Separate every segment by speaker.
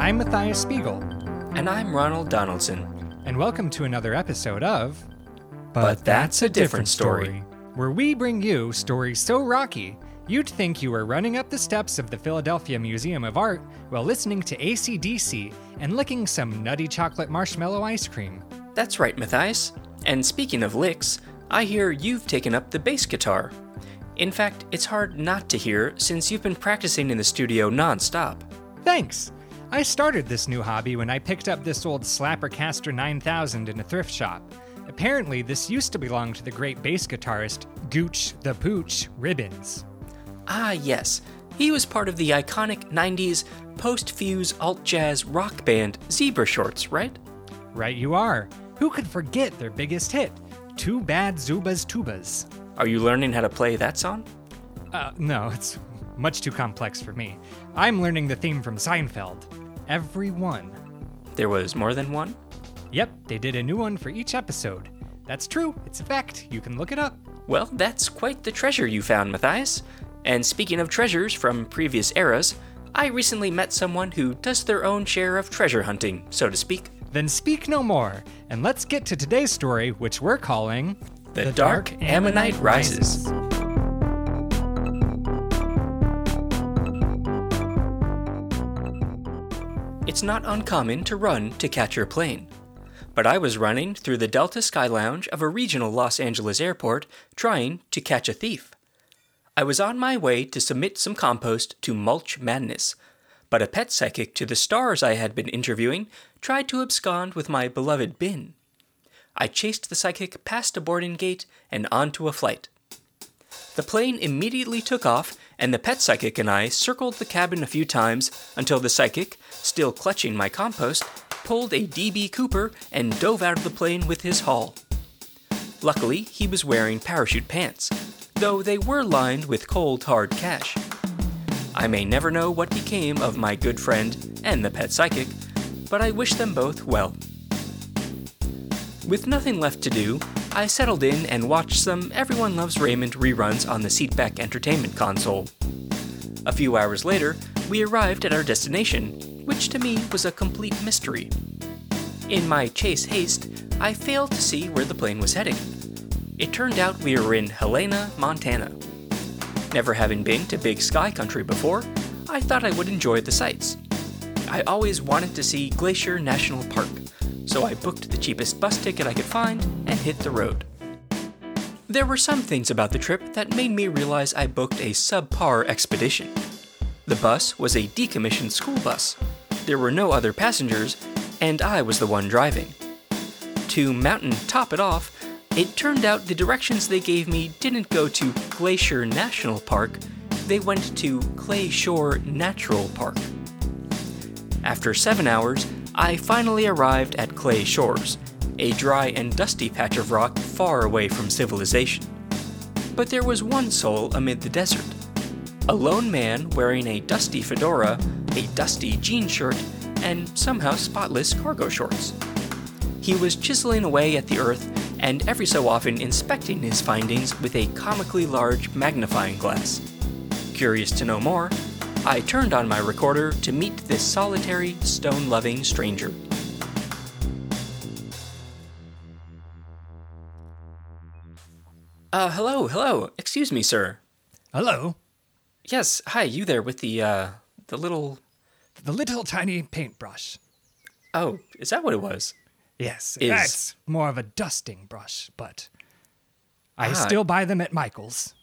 Speaker 1: I'm Matthias Spiegel,
Speaker 2: And I'm Ronald Donaldson.
Speaker 1: and welcome to another episode of.
Speaker 2: But That's a Different Story.
Speaker 1: where we bring you stories so rocky you'd think you were running up the steps of the Philadelphia Museum of Art while listening to ACDC and licking some nutty chocolate marshmallow ice cream.
Speaker 2: That's right, Matthias. And speaking of licks, I hear you've taken up the bass guitar. In fact, it's hard not to hear since you've been practicing in the studio nonstop.
Speaker 1: Thanks! I started this new hobby when I picked up this old Slappercaster 9000 in a thrift shop. Apparently, this used to belong to the great bass guitarist Gooch the Pooch Ribbons.
Speaker 2: Ah, yes. He was part of the iconic 90s post fuse alt jazz rock band Zebra Shorts, right?
Speaker 1: Right, you are. Who could forget their biggest hit? Too Bad Zuba's Tubas.
Speaker 2: Are you learning how to play that song?
Speaker 1: Uh, no, it's much too complex for me. I'm learning the theme from Seinfeld. Every one.
Speaker 2: There was more than one?
Speaker 1: Yep, they did a new one for each episode. That's true, it's a fact. You can look it up.
Speaker 2: Well, that's quite the treasure you found, Matthias. And speaking of treasures from previous eras, I recently met someone who does their own share of treasure hunting, so to speak.
Speaker 1: Then speak no more, and let's get to today's story, which we're calling
Speaker 2: The, Dark Ammonite Rises. It's not uncommon to run to catch your plane. But I was running through the Delta Sky Lounge of a regional Los Angeles airport trying to catch a thief. I was on my way to submit some compost to Mulch Madness, but a pet psychic to the stars I had been interviewing tried to abscond with my beloved bin. I chased the psychic past a boarding gate and onto a flight. The plane immediately took off, and the pet psychic and I circled the cabin a few times until the psychic, still clutching my compost, pulled a DB Cooper and dove out of the plane with his haul. Luckily, he was wearing parachute pants, though they were lined with cold, hard cash. I may never know what became of my good friend and the pet psychic, but I wish them both well. With nothing left to do, I settled in and watched some Everyone Loves Raymond reruns on the Seatback Entertainment console. A few hours later, we arrived at our destination, which to me was a complete mystery. In my chase haste, I failed to see where the plane was heading. It turned out we were in Helena, Montana. Never having been to Big Sky Country before, I thought I would enjoy the sights. I always wanted to see Glacier National Park, so I booked the cheapest bus ticket I could find and hit the road. There were some things about the trip that made me realize I booked a subpar expedition. The bus was a decommissioned school bus. There were no other passengers, and I was the one driving. To mountain top it off, it turned out the directions they gave me didn't go to Glacier National Park, they went to Clay Shore Natural Park. After seven hours, I finally arrived at Clay Shores, a dry and dusty patch of rock far away from civilization. But there was one soul amid the desert a lone man wearing a dusty fedora, a dusty jean shirt, and somehow spotless cargo shorts. He was chiseling away at the earth and every so often inspecting his findings with a comically large magnifying glass. Curious to know more, I turned on my recorder to meet this solitary, stone loving stranger. Uh, hello, hello. Excuse me, sir.
Speaker 1: Hello,
Speaker 2: Yes, hi, you there with the, uh, the little.
Speaker 1: the little tiny paintbrush.
Speaker 2: Oh, is that what it was?
Speaker 1: Yes,
Speaker 2: Is-
Speaker 1: that's more of a dusting brush, but I
Speaker 2: Ah.
Speaker 1: still buy them at Michael's.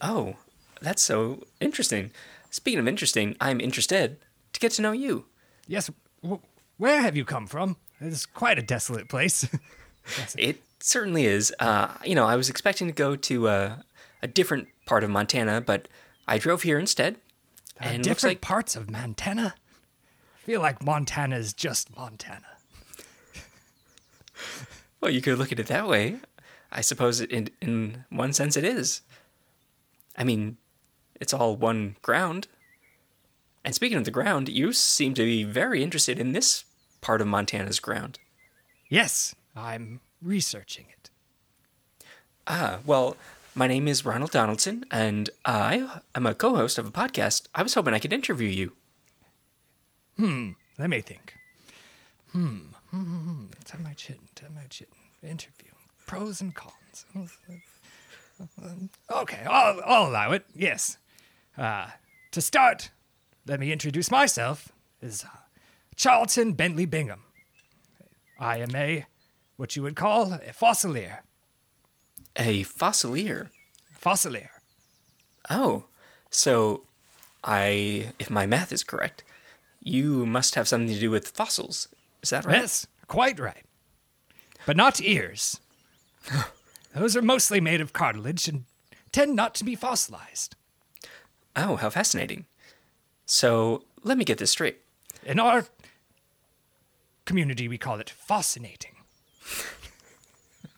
Speaker 2: Oh, that's so interesting. Speaking of interesting, I'm interested to get to know you.
Speaker 1: Yes, w- where have you come from? It's quite a desolate place.
Speaker 2: It certainly is. Uh, you know, I was expecting to go to uh, a different part of Montana, but I drove here instead.
Speaker 1: Uh,
Speaker 2: And
Speaker 1: different
Speaker 2: like
Speaker 1: parts of Montana. I feel like Montana is just Montana.
Speaker 2: well, you could look at it that way. I suppose in in one sense it is. I mean, it's all one ground. And speaking of the ground, you seem to be very interested in this part of Montana's ground.
Speaker 1: Yes, I'm researching it.
Speaker 2: Ah, well, my name is Ronald Donaldson, and I am a co host of a podcast. I was hoping I could interview you.
Speaker 1: Hmm, let me think. Hmm. hmm, hmm, hmm. Tell my chin. Tell my chin. Interview. Pros and cons. Okay, I'll, I'll allow it. Yes. Uh, to start, let me introduce myself as uh, Charlton Bentley Bingham. I am a what you would call a fossilier.
Speaker 2: A fossilier.
Speaker 1: Fossilier.
Speaker 2: Oh, so I, if my math is correct, you must have something to do with fossils. Is that right?
Speaker 1: Yes, quite right. But not ears. Those are mostly made of cartilage and tend not to be fossilized.
Speaker 2: Oh, how fascinating. So let me get this straight.
Speaker 1: In our community, we call it fascinating.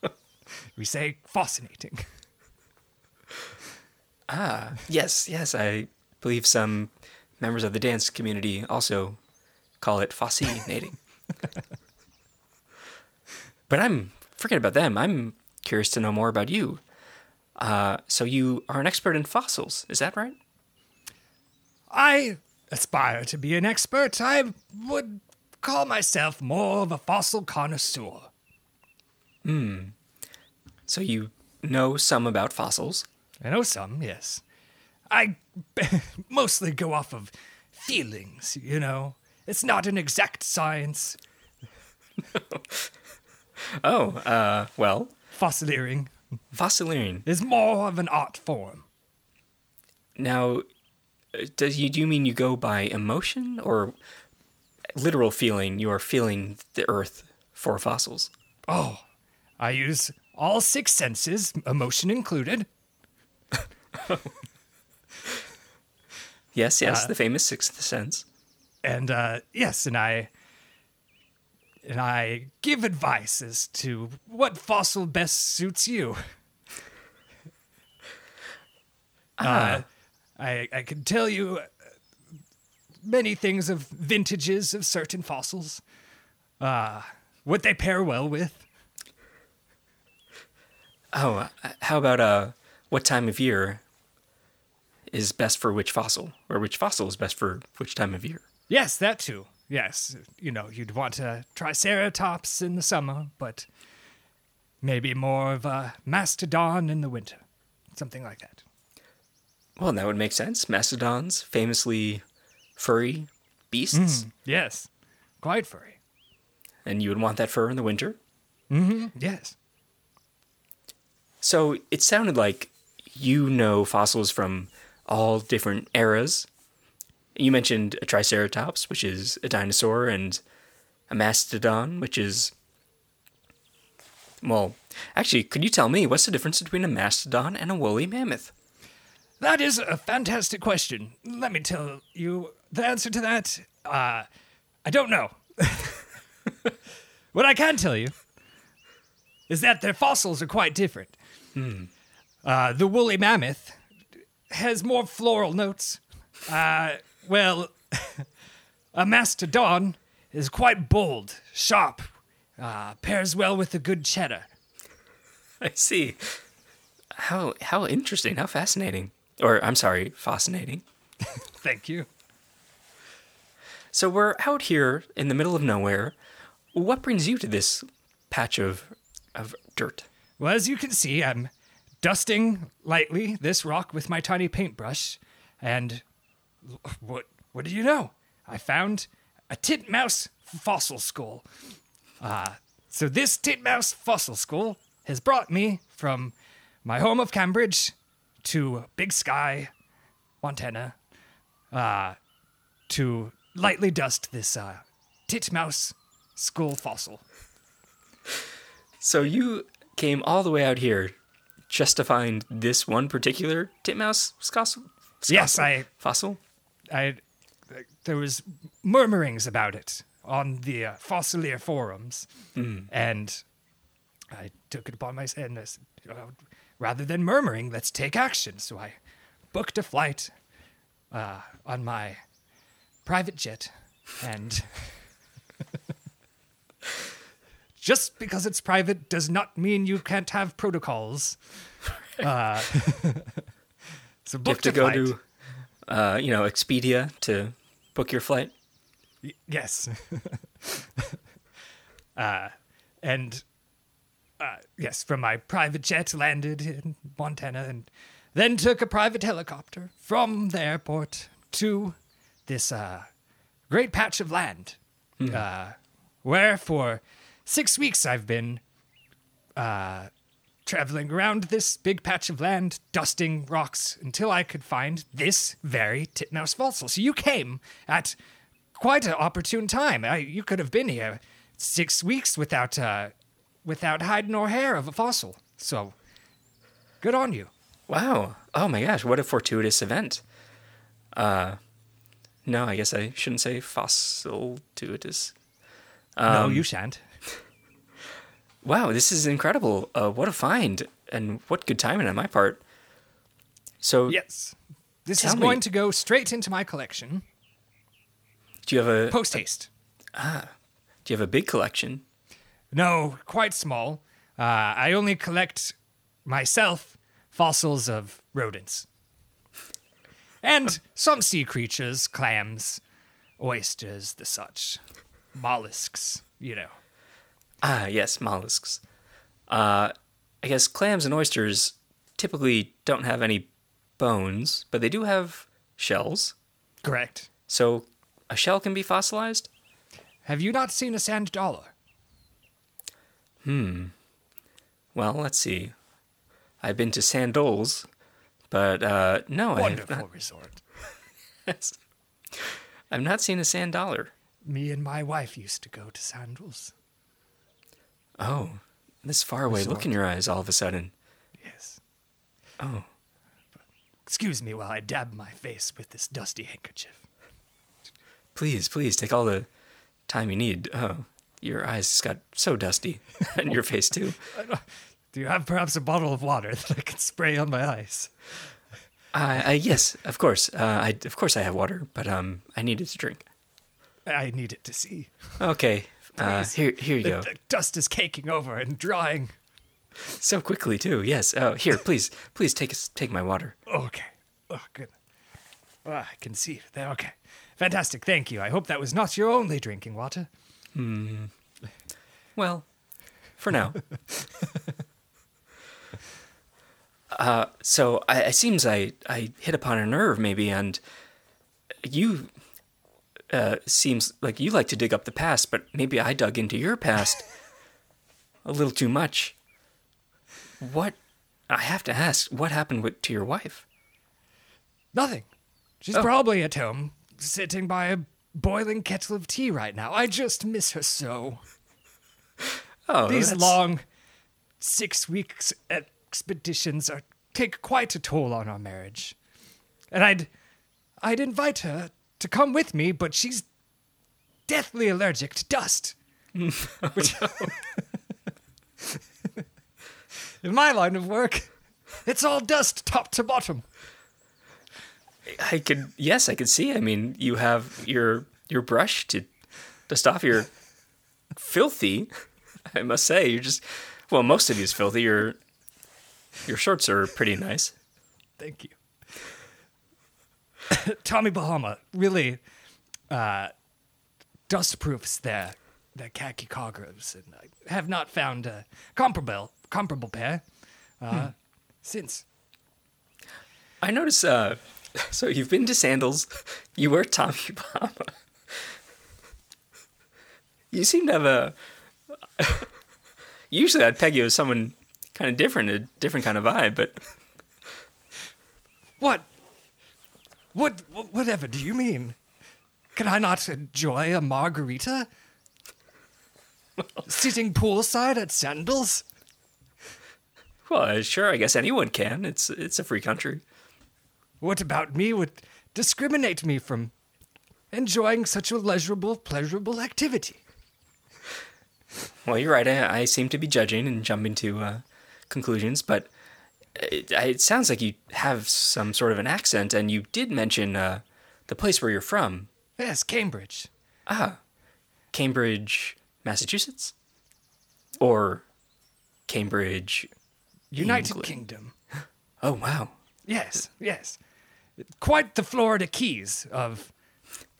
Speaker 1: we say fascinating.
Speaker 2: Ah, yes, yes, I believe some members of the dance community also call it fascinating. but I'm forget about them. I'm curious to know more about you. Uh, so you are an expert in fossils, is that right?
Speaker 1: I aspire to be an expert. I would call myself more of a fossil connoisseur. Hmm.
Speaker 2: So you know some about fossils.
Speaker 1: I know some, yes. I mostly go off of feelings, you know. It's not an exact science.
Speaker 2: Oh, uh, well,
Speaker 1: Fossiliering
Speaker 2: fossiliering.
Speaker 1: is more of an art form.
Speaker 2: Now, does you do you mean you go by emotion or literal feeling? You are feeling the earth for fossils.
Speaker 1: Oh, I use all six senses, emotion included.
Speaker 2: Yes, yes, the famous sixth sense.
Speaker 1: And uh, yes, and I and I give advice as to what fossil best suits you. Uh, I I can tell you uh, many things of vintages of certain fossils, uh, what they pair well with.
Speaker 2: Oh, uh, how about uh, what time of year is best for which fossil, or which fossil is best for which time of year?
Speaker 1: Yes, that too. Yes, you know, you'd want a triceratops in the summer, but maybe more of a mastodon in the winter. Something like that.
Speaker 2: Well, that would make sense. Mastodons, famously furry beasts, mm,
Speaker 1: Yes, quite furry.
Speaker 2: and you would want that fur in the winter. Mm-hmm.
Speaker 1: Yes.
Speaker 2: So it sounded like you know fossils from all different eras. You mentioned a Triceratops, which is a dinosaur, and a Mastodon, which is. Well, actually, could you tell me what's the difference between a mastodon and a woolly mammoth?
Speaker 1: That is a fantastic question. Let me tell you the answer to that. Uh, I don't know. what I can tell you is that their fossils are quite different. Uh, the woolly mammoth has more floral notes. Uh, well, a mastodon is quite bold, sharp, uh, pairs well with a good cheddar.
Speaker 2: I see. How how interesting, how fascinating. Or I'm sorry, fascinating.
Speaker 1: Thank you.
Speaker 2: So we're out here in the middle of nowhere. What brings you to this patch of of dirt?
Speaker 1: Well, as you can see, I'm dusting lightly this rock with my tiny paintbrush, and what what do you know? I found a titmouse fossil skull. Uh, so this titmouse fossil skull has brought me from my home of Cambridge to Big Sky, Montana, uh, to lightly dust this uh, titmouse skull fossil.
Speaker 2: So you came all the way out here just to find this one particular titmouse fossil?
Speaker 1: Yes, I
Speaker 2: fossil.
Speaker 1: I there was murmurings about it on the uh, Fossilier forums, and I took it upon myself. And I said, know, rather than murmuring, let's take action. So I booked a flight uh, on my private jet, and just because it's private does not mean you can't have protocols. Uh, so
Speaker 2: You have to go to, uh, you know, Expedia to book your flight.
Speaker 1: Y- yes. uh, and uh, yes, from my private jet, landed in Montana, and then took a private helicopter from the airport to this uh, great patch of land, uh, where for six weeks I've been uh, traveling around this big patch of land, dusting rocks until I could find this very titmouse fossil. So you came at quite an opportune time. I, you could have been here six weeks without uh, without hide nor hair of a fossil. So good on you.
Speaker 2: Wow. Oh my gosh, what a fortuitous event. Uh no, I guess I shouldn't say fossil tuitous.
Speaker 1: no, you shan't.
Speaker 2: Wow, this is incredible. Uh, what a find and what good timing on my part. So,
Speaker 1: Yes. This is
Speaker 2: me-
Speaker 1: going to go straight into my collection.
Speaker 2: do you have a
Speaker 1: Post haste.
Speaker 2: Ah, do you have a big collection?
Speaker 1: No, quite small. Uh, I only collect myself fossils of rodents. And some sea creatures, clams, oysters, the such. Mollusks, you know.
Speaker 2: Ah, yes, mollusks. Uh, I guess clams and oysters typically don't have any bones, but they do have shells.
Speaker 1: Correct.
Speaker 2: So, a shell can be fossilized?
Speaker 1: Have you not seen a sand dollar?
Speaker 2: Well, let's see. I've been to Sandals, but uh, no, I have
Speaker 1: Wonderful
Speaker 2: not.
Speaker 1: resort.
Speaker 2: I've not seen a sand dollar.
Speaker 1: Me and my wife used to go to Sandals.
Speaker 2: Oh, this far away look in your eyes all of a sudden.
Speaker 1: Yes.
Speaker 2: Oh,
Speaker 1: Excuse me while I dab my face with this dusty handkerchief.
Speaker 2: please, please take all the time you need. Oh, your eyes got so dusty, and your face too.
Speaker 1: Do you have perhaps a bottle of water that I can spray on my eyes?
Speaker 2: Uh, uh, yes, of course. Uh, I of course I have water, but um, I needed to drink.
Speaker 1: I need it to see.
Speaker 2: Okay, uh, here here you
Speaker 1: The,
Speaker 2: go.
Speaker 1: the dust is caking over and drying.
Speaker 2: So quickly too. Yes. Oh, here, please, please take take my water.
Speaker 1: Okay. Oh, good. Oh, I can see it there. Okay. Fantastic. Thank you. I hope that was not your only drinking water.
Speaker 2: Well, for now. uh, so I, it seems I, I hit upon a nerve maybe, and you uh, seems like you like to dig up the past, but maybe I dug into your past a little too much. What? I have to ask, what happened with, to your wife?
Speaker 1: Nothing. She's
Speaker 2: Oh.
Speaker 1: probably at home, sitting by a boiling kettle of tea right now. I just miss her so.
Speaker 2: Oh,
Speaker 1: These
Speaker 2: that's-
Speaker 1: long six weeks expeditions are take quite a toll on our marriage. And I'd I'd invite her to come with me, but she's deathly allergic to dust. Which- In my line of work, it's all dust top to bottom.
Speaker 2: I could yes, I can see. I mean, you have your your brush to dust off your filthy. I must say, you're just well, most of you is filthy. Your your shorts are pretty nice.
Speaker 1: Thank you. Tommy Bahama really uh, dust proofs their their khaki cargos, and I have not found a comparable comparable pair uh, since.
Speaker 2: I notice. Uh, so you've been to Sandals. You wear Tommy Bahama. You seem to have a. Usually, I'd peg you as someone kind of different, a different kind of vibe, but
Speaker 1: What? What? Whatever do you mean? Can I not enjoy a margarita? Sitting poolside at Sandals?
Speaker 2: well, sure, I guess anyone can. It's it's a free country.
Speaker 1: What about me would discriminate me from enjoying such a leisurable, pleasurable activity?
Speaker 2: Well, you're right. I, I seem to be judging and jumping to uh, conclusions, but it, it sounds like you have some sort of an accent, and you did mention uh, the place where you're from.
Speaker 1: Yes, Cambridge.
Speaker 2: Ah, Cambridge, Massachusetts, or Cambridge.
Speaker 1: United
Speaker 2: England.
Speaker 1: Kingdom.
Speaker 2: Oh wow!
Speaker 1: Yes, yes. Quite the Florida Keys of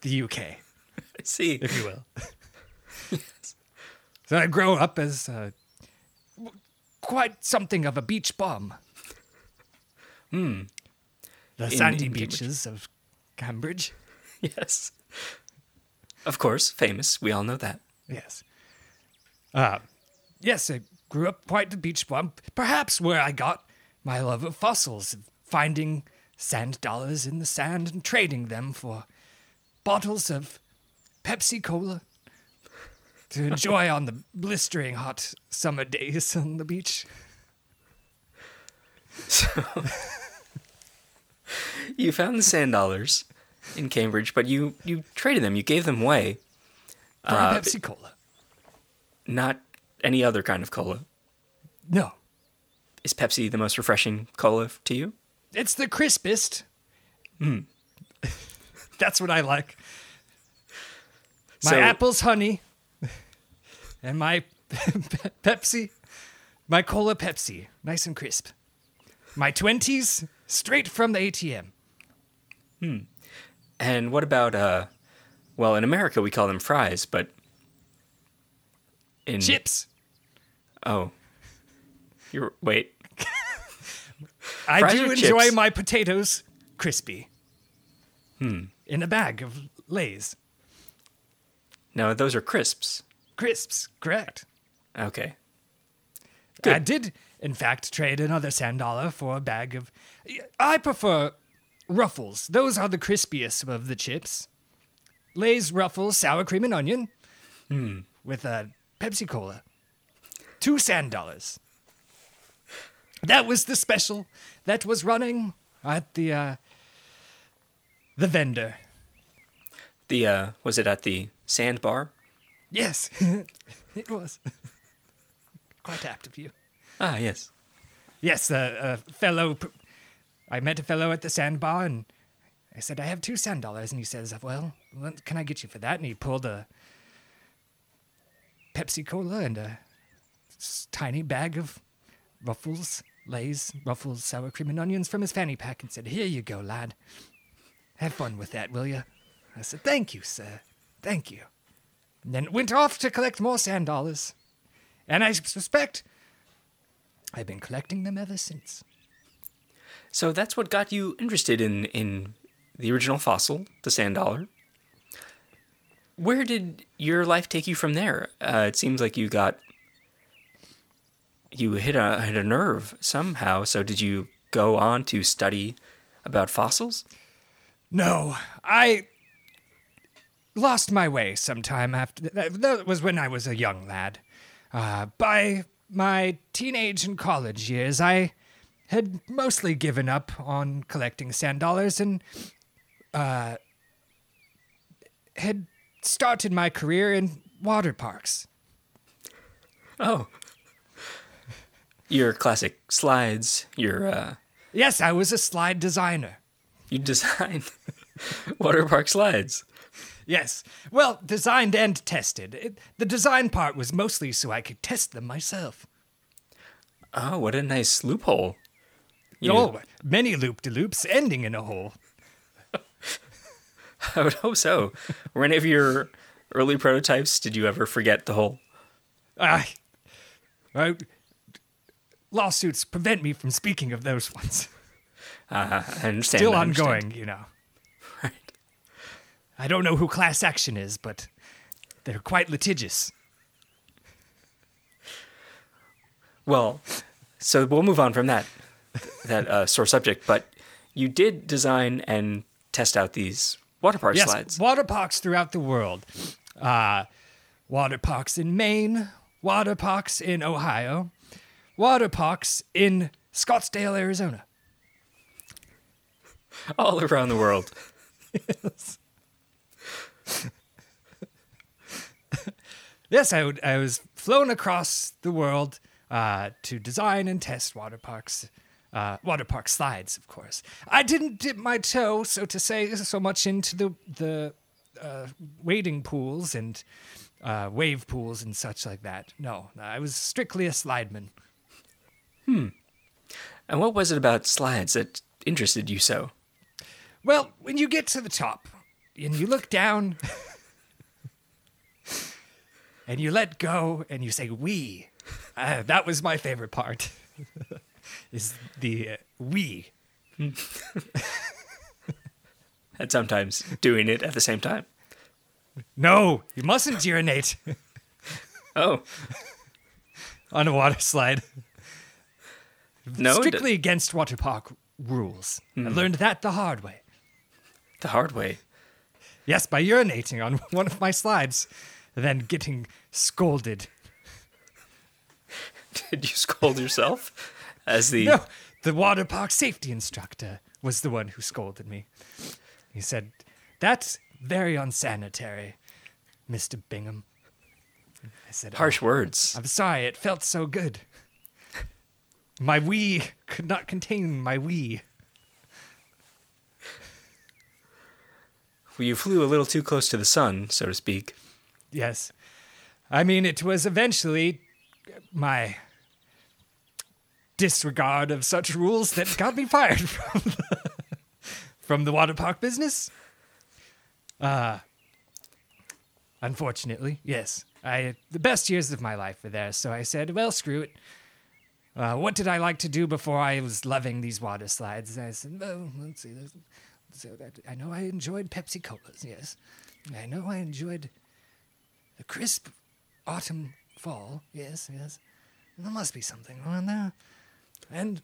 Speaker 1: the UK.
Speaker 2: I see.
Speaker 1: if you will. So I grow up as uh, quite something of a beach bum. Hmm. The sandy
Speaker 2: in Cambridge.
Speaker 1: beaches of Cambridge.
Speaker 2: Yes. Of course, famous. We all know that.
Speaker 1: Yes. Uh, yes, I grew up quite the beach bum. Perhaps where I got my love of fossils, finding sand dollars in the sand and trading them for bottles of Pepsi Cola to enjoy on the blistering hot summer days on the beach.
Speaker 2: So, you found the sand dollars in Cambridge, but you you traded them. You gave them away.
Speaker 1: For
Speaker 2: Uh,
Speaker 1: Pepsi Cola.
Speaker 2: Not any other kind of cola.
Speaker 1: No,
Speaker 2: Is Pepsi the most refreshing cola to you?
Speaker 1: it's the crispest. That's what I like. My
Speaker 2: So-
Speaker 1: apple's honey, and my Pepsi, my cola Pepsi, nice and crisp. My twenties, straight from the ATM. Hmm.
Speaker 2: And what about uh well, in America we call them fries, but in
Speaker 1: Chips.
Speaker 2: Oh. You're wait.
Speaker 1: I
Speaker 2: Fries
Speaker 1: do enjoy
Speaker 2: chips?
Speaker 1: my potatoes crispy. Hmm. In a bag of Lay's
Speaker 2: No, those are crisps.
Speaker 1: Crisps. Correct.
Speaker 2: Okay.
Speaker 1: I did, in fact, trade another sand dollar for a bag of. I prefer Ruffles. Those are the crispiest of the chips. Lay's Ruffles, sour cream and onion, with a Pepsi Cola. Two sand dollars. That was the special that was running at the uh, the vendor.
Speaker 2: The uh was it at the sandbar?
Speaker 1: Yes, it was. Quite apt of you.
Speaker 2: Ah, yes.
Speaker 1: Yes, a, a fellow. I met a fellow at the sandbar, and I said, "I have two sand dollars," and he says, "Well, what can I get you for that?" And he pulled a Pepsi Cola and a s- tiny bag of Ruffles, Lay's, Ruffles, sour cream and onions from his fanny pack, and said, "Here you go, lad. Have fun with that, will you?" I said, "Thank you, sir. Thank you." And then went off to collect more sand dollars, and I suspect I've been collecting them ever since.
Speaker 2: So that's what got you interested in in the original fossil, the sand dollar. Where did your life take you from there? Uh, it seems like you got you hit a hit a nerve somehow. So did you go on to study about fossils?
Speaker 1: No, I lost my way sometime after that. Was when I was a young lad. Uh, by my teenage and college years, I had mostly given up on collecting sand dollars and uh, had started my career in water parks.
Speaker 2: Oh, your classic slides. Your uh,
Speaker 1: Yes, I was a slide designer.
Speaker 2: you design water park slides.
Speaker 1: Yes. Well, designed and tested. It, the design part was mostly so I could test them myself.
Speaker 2: Oh, what a nice loophole! You-
Speaker 1: Oh, many loop de loops ending in a hole.
Speaker 2: I would hope so. Were any of your early prototypes? Did you ever forget the hole?
Speaker 1: I, I, lawsuits prevent me from speaking of those ones.
Speaker 2: Uh, I understand.
Speaker 1: Still
Speaker 2: I understand.
Speaker 1: ongoing, you know. I don't know who class action is, but they're quite litigious.
Speaker 2: Well, so we'll move on from that that uh, sore subject. But you did design and test out these water park
Speaker 1: yes,
Speaker 2: slides.
Speaker 1: water parks throughout the world. Uh, water parks in Maine, water parks in Ohio, water parks in Scottsdale, Arizona.
Speaker 2: all around the world.
Speaker 1: Yes, I, would, I was flown across the world uh, to design and test water parks, uh, water park slides, of course. I didn't dip my toe, so to say, so much into the the uh, wading pools and uh, wave pools and such like that. No, I was strictly a slideman. Hmm.
Speaker 2: And what was it about slides that interested you so?
Speaker 1: Well, when you get to the top and you look down, and you let go and you say we. Uh, that was my favorite part. is the uh, we.
Speaker 2: And sometimes doing it at the same time.
Speaker 1: No, you mustn't urinate
Speaker 2: Oh,
Speaker 1: on a water slide.
Speaker 2: no, d-
Speaker 1: Strictly against water park rules. I learned that the hard way.
Speaker 2: the hard way.
Speaker 1: Yes, by urinating on one of my slides, then getting scolded.
Speaker 2: Did you scold yourself? As the
Speaker 1: No, the water park safety instructor was the one who scolded me. He said, That's very unsanitary, Mr. Bingham. I said, "Oh,
Speaker 2: harsh words.
Speaker 1: I'm sorry, it felt so good. My wee could not contain my wee.
Speaker 2: You flew a little too close to the sun, so to speak.
Speaker 1: Yes. I mean, it was eventually my disregard of such rules that got me fired from the, from the water park business. Uh, unfortunately, yes. I the best years of my life were there, so I said, well, screw it. Uh, what did I like to do before I was loving these water slides? I said, well, let's see. So that, I know I enjoyed Pepsi Colas, yes. I know I enjoyed the crisp autumn fall. Yes, yes. There must be something on there. And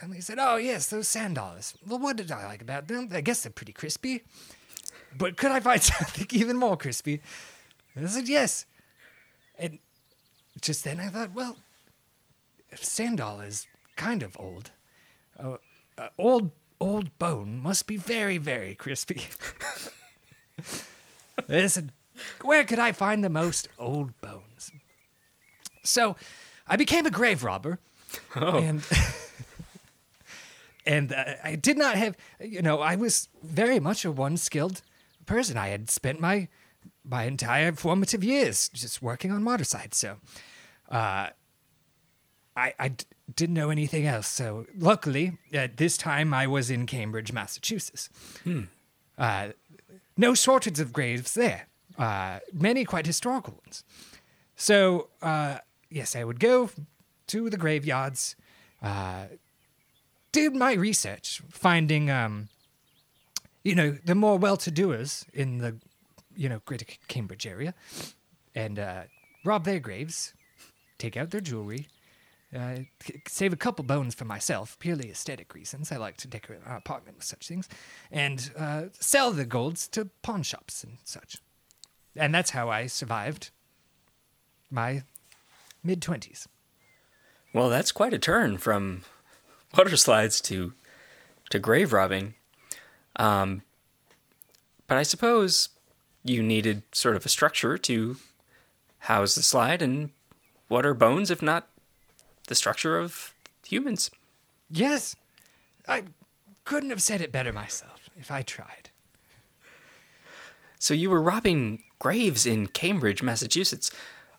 Speaker 1: and said, "Oh yes, those sand dollars. Well, what did I like about them? I guess they're pretty crispy. But could I find something even more crispy?" And I said, "Yes." And just then I thought, well, sand doll is kind of old, uh, uh, old old bone must be very very crispy. Said, where could I find the most old bones? So I became a grave robber. And, and uh, I did not have, you know, I was very much a one skilled person. I had spent my my entire formative years just working on water sites. So uh, I, I d- didn't know anything else. So luckily, at this time, I was in Cambridge, Massachusetts. Uh, no shortage of graves there, uh, many quite historical ones. So, uh, yes, I would go to the graveyards, uh, did my research, finding, um, you know, the more well-to-doers in the, you know, greater Cambridge area, and uh, rob their graves, take out their jewelry, uh, save a couple bones for myself, purely aesthetic reasons. I like to decorate our apartment with such things, and uh, sell the golds to pawn shops and such. And that's how I survived my mid twenties.
Speaker 2: Well, that's quite a turn from water slides to to grave robbing. Um, but I suppose you needed sort of a structure to house the slide, and what are bones if not the structure of humans?
Speaker 1: Yes, I couldn't have said it better myself if I tried.
Speaker 2: So you were robbing graves in Cambridge, Massachusetts.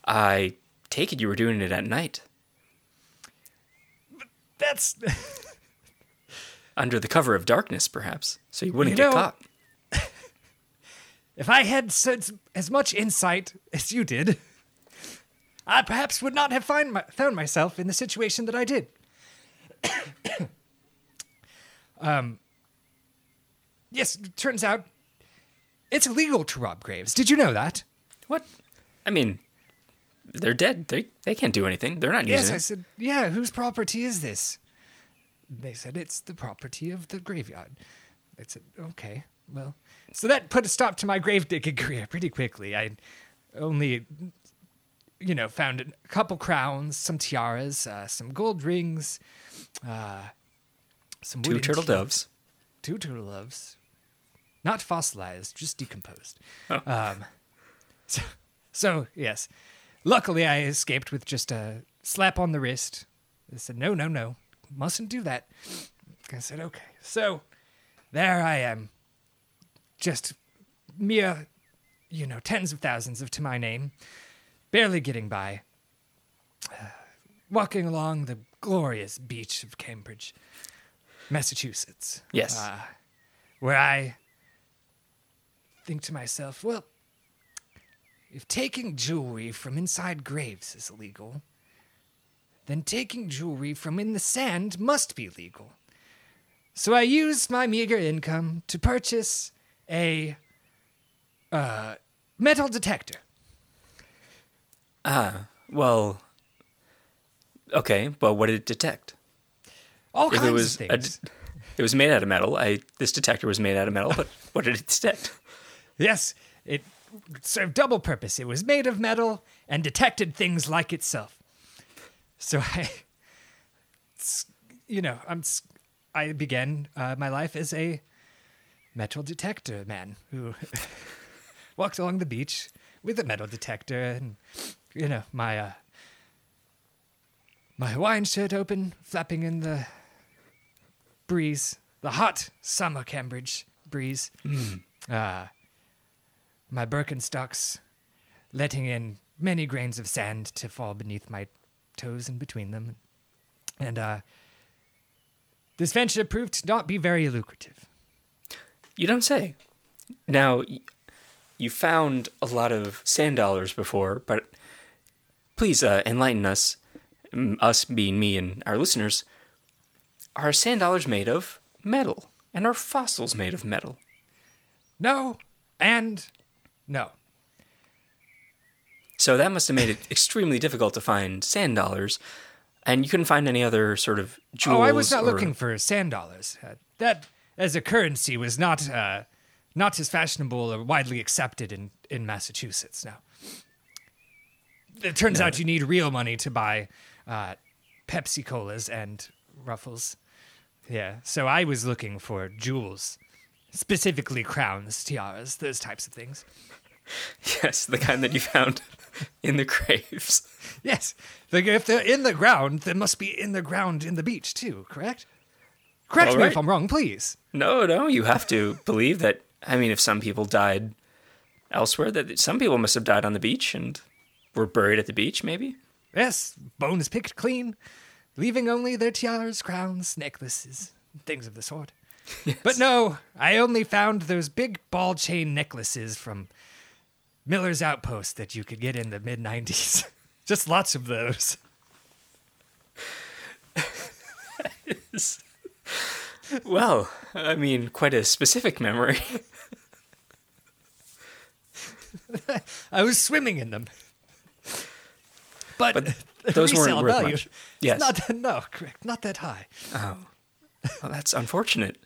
Speaker 2: I take it you were doing it at night,
Speaker 1: That's
Speaker 2: under the cover of darkness, perhaps, so you wouldn't
Speaker 1: You
Speaker 2: get
Speaker 1: know-
Speaker 2: caught.
Speaker 1: if I had such, as much insight as you did, I perhaps would not have find my, found myself in the situation that I did. um, yes, it turns out it's illegal to rob graves. Did you know that?
Speaker 2: What? I mean, they're dead. They they can't do anything. They're not
Speaker 1: Yes,
Speaker 2: using
Speaker 1: I said, yeah, whose property is this? They said, it's the property of the graveyard. I said, okay, well. So that put a stop to my grave digging career pretty quickly. I only, you know, found a couple crowns, some tiaras, uh, some gold rings, uh, some
Speaker 2: Two turtle
Speaker 1: key-
Speaker 2: doves.
Speaker 1: Two turtle doves. Not fossilized, just decomposed.
Speaker 2: Oh.
Speaker 1: Um, so, so, yes. Luckily, I escaped with just a slap on the wrist. They said, no, no, no. Mustn't do that. I said, okay. So, there I am. Just mere, you know, tens of thousands of to my name. Barely getting by. walking along the glorious beach of Cambridge, Massachusetts.
Speaker 2: Yes.
Speaker 1: Uh, where I think to myself, well, if taking jewelry from inside graves is illegal, then taking jewelry from in the sand must be legal. So I used my meager income to purchase a uh, metal detector.
Speaker 2: Ah, well. Okay, but what did it detect?
Speaker 1: All
Speaker 2: If
Speaker 1: kinds
Speaker 2: it was
Speaker 1: of things.
Speaker 2: it was made out of metal. I this detector was made out of metal, but what did it detect?
Speaker 1: Yes, it served double purpose. It was made of metal and detected things like itself. So I, you know, I'm, I began uh, my life as a metal detector man who walked along the beach with a metal detector and, you know, my uh, my Hawaiian shirt open, flapping in the breeze, the hot summer Cambridge breeze. Uh, my Birkenstocks, letting in many grains of sand to fall beneath my toes and between them. And uh, this venture proved to not be very lucrative.
Speaker 2: You don't say. Now, you found a lot of sand dollars before, but please uh, enlighten us, us being me and our listeners. Are sand dollars made of metal? And are fossils made of metal?
Speaker 1: No, and no.
Speaker 2: So that must have made it extremely difficult to find sand dollars, and you couldn't find any other sort of jewels.
Speaker 1: oh, I was not
Speaker 2: or-
Speaker 1: looking for sand dollars. Uh, that, as a currency, was not uh, not as fashionable or widely accepted in, in Massachusetts. Now, it turns out you need real money to buy uh, Pepsi colas and Ruffles. Yeah, so I was looking for jewels, specifically crowns, tiaras, those types of things.
Speaker 2: Yes, the kind that you found in the graves.
Speaker 1: Yes, if they're in the ground, they must be in the ground in the beach too. Correct? Correct
Speaker 2: All
Speaker 1: me
Speaker 2: right.
Speaker 1: if I'm wrong, please.
Speaker 2: No, no, you have to believe that. I mean, if some people died elsewhere, that some people must have died on the beach and were buried at the beach, maybe.
Speaker 1: Yes, bones picked clean, leaving only their tiaras, crowns, necklaces, things of the sort. But no, I only found those big ball chain necklaces from Miller's Outpost that you could get in the mid 90s. Just lots of those.
Speaker 2: Well, I mean, quite a specific memory.
Speaker 1: I was swimming in them. But,
Speaker 2: But those weren't worth
Speaker 1: value,
Speaker 2: much. Yes.
Speaker 1: Not, no, correct. Not that high.
Speaker 2: Well, that's unfortunate.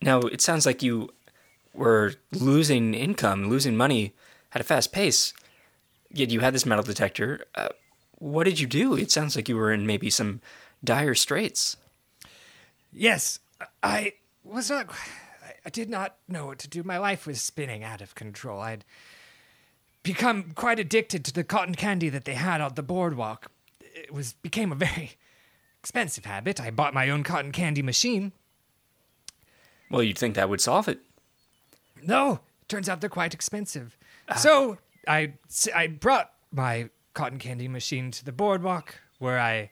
Speaker 2: Now, it sounds like you were losing income, losing money at a fast pace. Yet you had this metal detector. Uh, what did you do? It sounds like you were in maybe some dire straits.
Speaker 1: Yes, I was not. I- I did not know what to do. My life was spinning out of control. I'd become quite addicted to the cotton candy that they had on the boardwalk. It was became a very expensive habit. I bought my own cotton candy machine.
Speaker 2: Well, you'd think that would solve it.
Speaker 1: No, turns out they're quite expensive. Ah. So I I brought my cotton candy machine to the boardwalk where I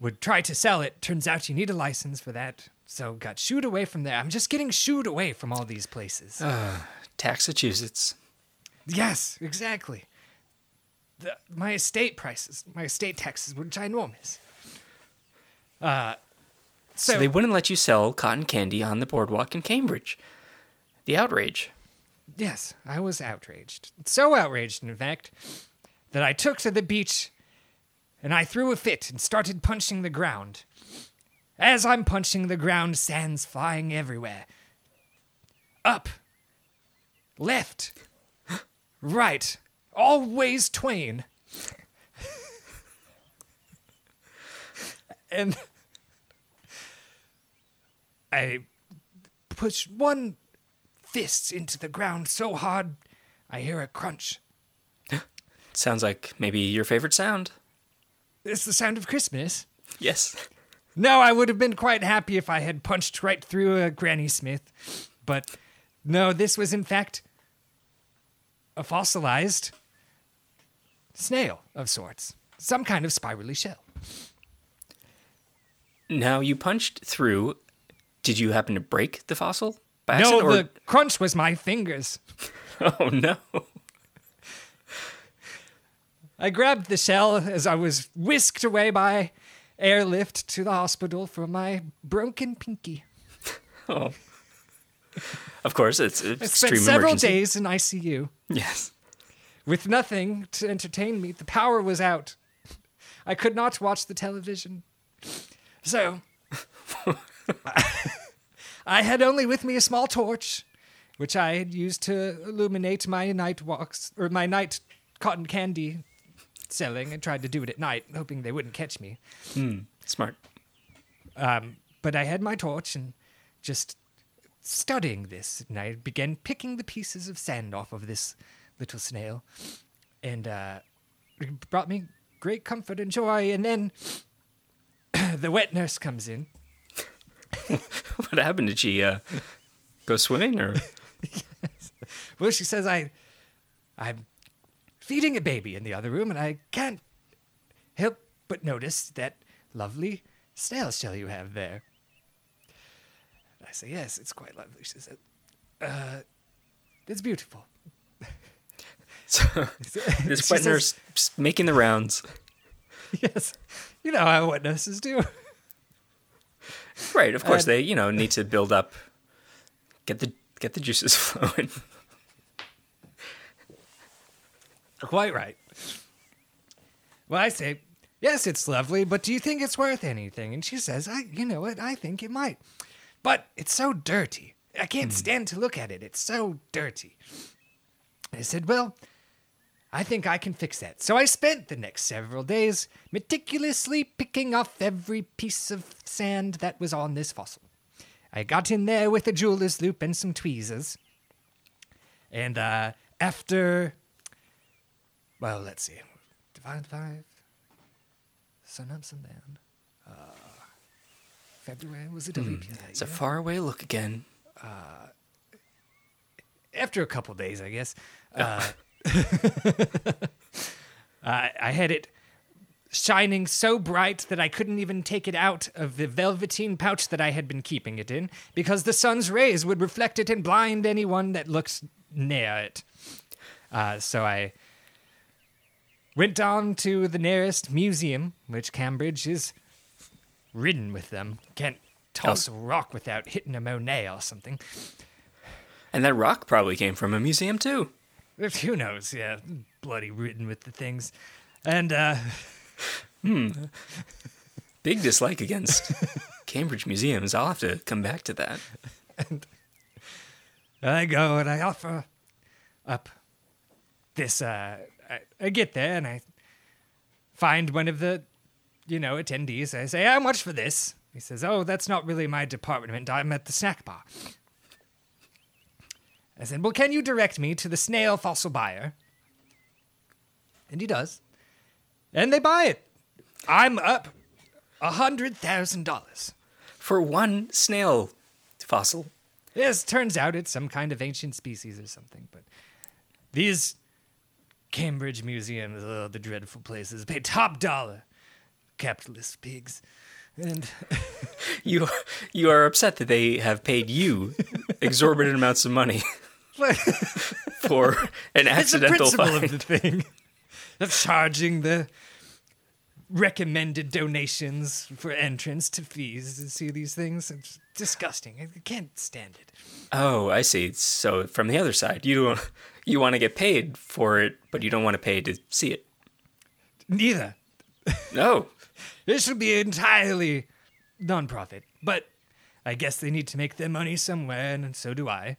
Speaker 1: would try to sell it. Turns out you need a license for that. So got shooed away from there. I'm just getting shooed away from all these places.
Speaker 2: Ah, Taxachusetts.
Speaker 1: Yes, exactly. The, my estate prices, my estate taxes were ginormous. Uh, so,
Speaker 2: So they wouldn't let you sell cotton candy on the boardwalk in Cambridge. The outrage.
Speaker 1: Yes, I was outraged. So outraged, in fact, that I took to the beach and I threw a fit and started punching the ground. As I'm punching the ground, sand's flying everywhere. Up, left, right, always twain. and I push one fist into the ground so hard I hear a crunch.
Speaker 2: Sounds like maybe your favorite sound.
Speaker 1: It's the sound of Christmas.
Speaker 2: Yes.
Speaker 1: No, I would have been quite happy if I had punched right through a Granny Smith. But no, this was in fact fossilized snail of sorts. Some kind of spirally shell.
Speaker 2: Now you punched through. Did you happen to break the fossil by
Speaker 1: No,
Speaker 2: or-
Speaker 1: the crunch was my fingers.
Speaker 2: Oh no.
Speaker 1: I grabbed the shell as I was whisked away by airlift to the hospital for my broken pinky.
Speaker 2: Oh. Of course, it's
Speaker 1: I spent
Speaker 2: extreme
Speaker 1: several
Speaker 2: emergency.
Speaker 1: days in ICU
Speaker 2: Yes.
Speaker 1: with nothing to entertain me. The power was out. I could not watch the television. So, I had only with me a small torch, which I had used to illuminate my night walks or my night cotton candy selling. I tried to do it at night, hoping they wouldn't catch me.
Speaker 2: Smart.
Speaker 1: Um, but I had my torch and just studying this, and I began picking the pieces of sand off of this little snail, and uh, it brought me great comfort and joy. And then the wet nurse comes in.
Speaker 2: What happened? Did she uh, go swimming or?
Speaker 1: Well, she says I, I'm feeding a baby in the other room, and I can't help but notice that lovely snail shell you have there. I say, yes, it's quite lovely. She said, uh, it's beautiful.
Speaker 2: So, this wet nurse s- making the rounds.
Speaker 1: yes, you know how wet nurses do.
Speaker 2: Right. Of course,
Speaker 1: Uh,
Speaker 2: they you know need to build up, get the get the juices flowing.
Speaker 1: Quite right. Well, I say, yes, it's lovely, but do you think it's worth anything? And she says, I, you know what, I think it might. But it's so dirty. I can't stand to look at it. It's so dirty. I said, well, I think I can fix that. So I spent the next several days meticulously picking off every piece of sand that was on this fossil. I got in there with a jeweler's loupe and some tweezers. And uh, after well, let's see. Divide five. Sun up, sun down. Uh, February was it a leap year? that
Speaker 2: It's a
Speaker 1: year?
Speaker 2: faraway look again.
Speaker 1: After a couple days, I guess. Uh, I, I had it shining so bright that I couldn't even take it out of the velveteen pouch that I had been keeping it in because the sun's rays would reflect it and blind anyone that looked near it. Uh, so I went on to the nearest museum, which Cambridge is ridden with them. Can't toss a rock without hitting a Monet or something.
Speaker 2: And that rock probably came from a museum too.
Speaker 1: Who knows? Yeah, bloody ridden with the things. And uh, hmm,
Speaker 2: Big dislike against Cambridge museums. I'll have to come back to that.
Speaker 1: And I go and I offer up this. Uh, I, I get there and I find one of the, you know, attendees. I say, "How much for this?" He says, "Oh, that's not really my department. I'm at the snack bar." I said, "Well, can you direct me to the snail fossil buyer?" And he does, and they buy it. I'm up a hundred thousand dollars.
Speaker 2: For one snail fossil.
Speaker 1: Yes, turns out it's some kind of ancient species or something. But these Cambridge museums, oh, the dreadful places, pay top dollar. Capitalist pigs. And
Speaker 2: You you are upset that they have paid you exorbitant amounts of money for an
Speaker 1: it's the
Speaker 2: accidental
Speaker 1: principle
Speaker 2: find.
Speaker 1: of the thing of charging the recommended donations for entrance to fees to see these things. It's disgusting. I can't stand it.
Speaker 2: Oh, I see. So from the other side, you don't you want to get paid for it, but you don't want to pay to see it.
Speaker 1: Neither.
Speaker 2: No.
Speaker 1: This should be entirely nonprofit, but I guess they need to make their money somewhere, and so do I.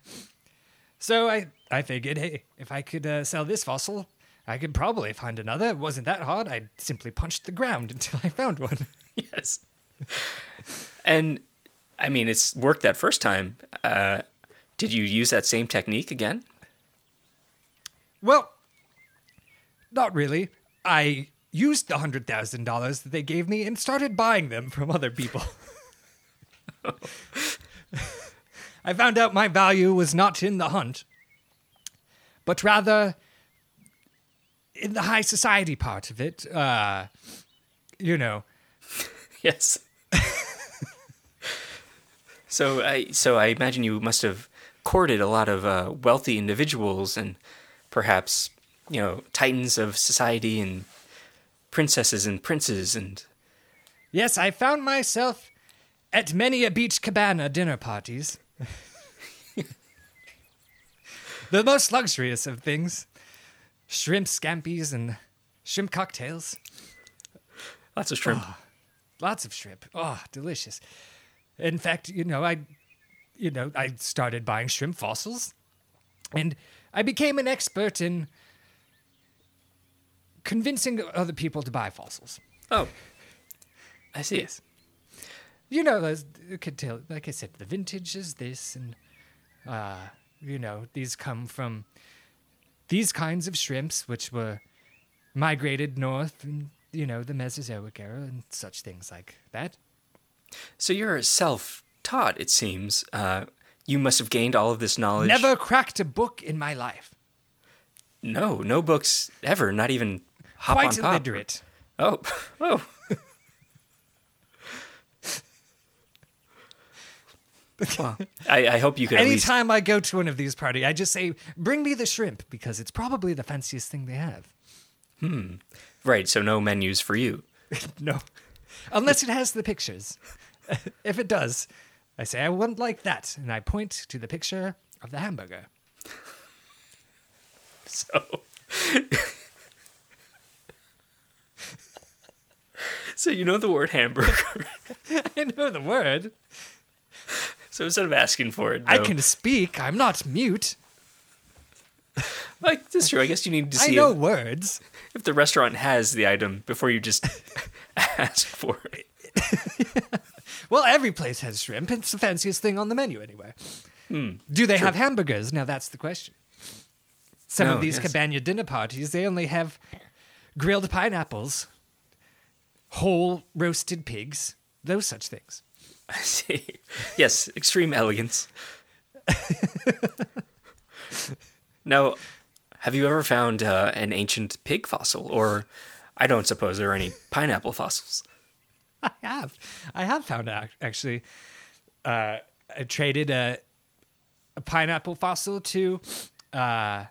Speaker 1: So I, I figured, hey, if I could uh, sell this fossil, I could probably find another. It wasn't that hard. I simply punched the ground until I found one.
Speaker 2: yes. And I mean, it's worked that first time. Uh, did you use that same technique again?
Speaker 1: Well, not really. I used the hundred thousand dollars that they gave me and started buying them from other people. I found out my value was not in the hunt, but rather in the high society part of it. Uh, you know,
Speaker 2: Yes. so I so I imagine you must have courted a lot of uh, wealthy individuals and perhaps, you know, titans of society and princesses and princes and.
Speaker 1: Yes, I found myself at many a beach cabana dinner parties. the most luxurious of things shrimp scampies and shrimp cocktails.
Speaker 2: Lots of shrimp.
Speaker 1: Oh, lots of shrimp. Oh, delicious. In fact, you know, I you know, I started buying shrimp fossils and I became an expert in convincing other people to buy fossils.
Speaker 2: Oh. I see.
Speaker 1: Yes. You know, you could tell, like I said, the vintage is this, and, uh, you know, these come from these kinds of shrimps, which were migrated north in, you know, the Mesozoic era and such things like that.
Speaker 2: So you're self taught, it seems. Uh, you must have gained all of this knowledge.
Speaker 1: Never cracked a book in my life.
Speaker 2: No, no books ever, not even hop
Speaker 1: Quite illiterate.
Speaker 2: Oh, oh. well, I, I hope you can. at least.
Speaker 1: Anytime I go to one of these parties, I just say, "Bring me the shrimp," because it's probably the fanciest thing they have. Hmm.
Speaker 2: Right, so no menus for you.
Speaker 1: No, unless it has the pictures. if it does, I say I wouldn't like that, and I point to the picture of the hamburger.
Speaker 2: So. so you know the word hamburger.
Speaker 1: I know the word.
Speaker 2: So instead of asking for it,
Speaker 1: I can speak. I'm not mute.
Speaker 2: Like that's true. I guess you need to see.
Speaker 1: I know
Speaker 2: if,
Speaker 1: words.
Speaker 2: if the restaurant has the item before you just ask for it.
Speaker 1: Well, every place has shrimp. It's the fanciest thing on the menu, anyway. Hmm. Do they have hamburgers? Now that's the question. Some
Speaker 2: No,
Speaker 1: of these
Speaker 2: yes.
Speaker 1: cabana dinner parties, they only have grilled pineapples, whole roasted pigs, those such things.
Speaker 2: I see. Yes, extreme elegance. now, have you ever found uh, an ancient pig fossil? Or I don't suppose there are any pineapple fossils.
Speaker 1: I have. I have found out actually. Uh, I traded a, a pineapple fossil to uh,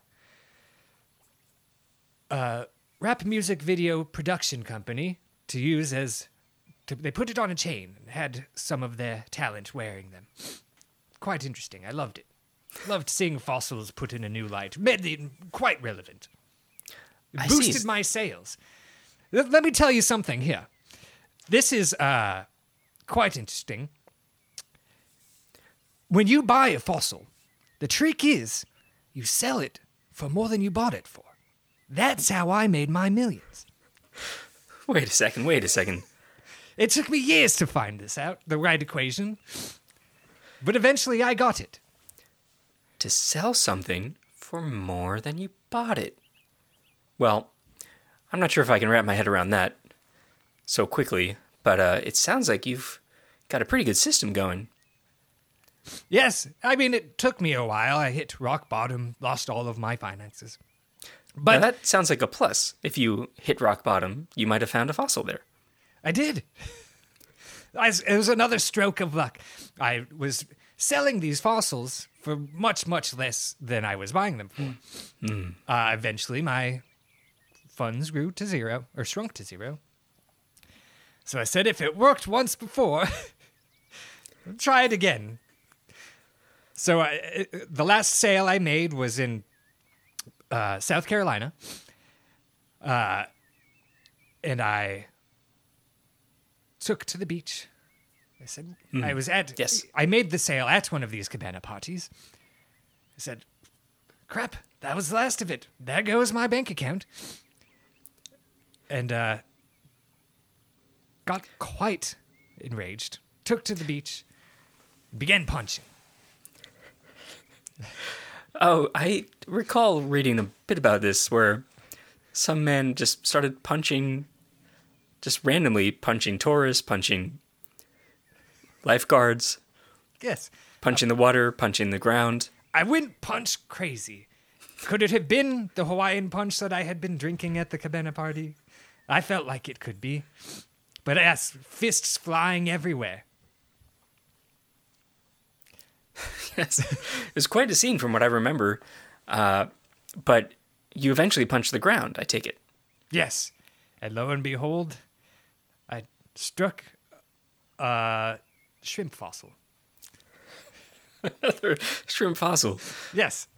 Speaker 1: a rap music video production company to use as. To, they put it on a chain and had some of their talent wearing them. Quite interesting. I loved it. Loved seeing fossils put in a new light. Made them quite relevant. It
Speaker 2: I see.
Speaker 1: boosted my sales. Let let me tell you something here. This is uh, quite interesting. When you buy a fossil, the trick is you sell it for more than you bought it for. That's how I made my millions.
Speaker 2: Wait a second, wait a second.
Speaker 1: It took me years to find this out, the right equation. But eventually I got it.
Speaker 2: To sell something for more than you bought it. Well, I'm not sure if I can wrap my head around that so quickly, but uh, it sounds like you've got a pretty good system going.
Speaker 1: Yes, I mean, it took me a while. I hit rock bottom, lost all of my finances.
Speaker 2: But
Speaker 1: But
Speaker 2: that sounds like a plus. If you hit rock bottom, you might have found a fossil there.
Speaker 1: I did. I, it was another stroke of luck. I was selling these fossils for much, much less than I was buying them for. Uh, eventually, my funds grew to zero, or shrunk to zero. So I said, if it worked once before, try it again. So I, the last sale I made was in uh, South Carolina. Uh, and I took to the beach. I said, I was at,
Speaker 2: Yes.
Speaker 1: I made the sale at one of these cabana parties. I said, crap, that was the last of it. There goes my bank account. And uh, got quite enraged, took to the beach, began punching.
Speaker 2: Oh, I recall reading a bit about this where some man just started punching, just randomly punching tourists, punching lifeguards,
Speaker 1: Yes,
Speaker 2: punching the water, punching the ground.
Speaker 1: I went punch crazy. Could it have been the Hawaiian punch that I had been drinking at the cabana party? I felt like it could be. But yes, fists flying everywhere.
Speaker 2: yes, it was quite a scene from what I remember. Uh, but you eventually punched the ground. I take it.
Speaker 1: Yes. And lo and behold, I struck a shrimp fossil.
Speaker 2: Another shrimp fossil.
Speaker 1: Yes.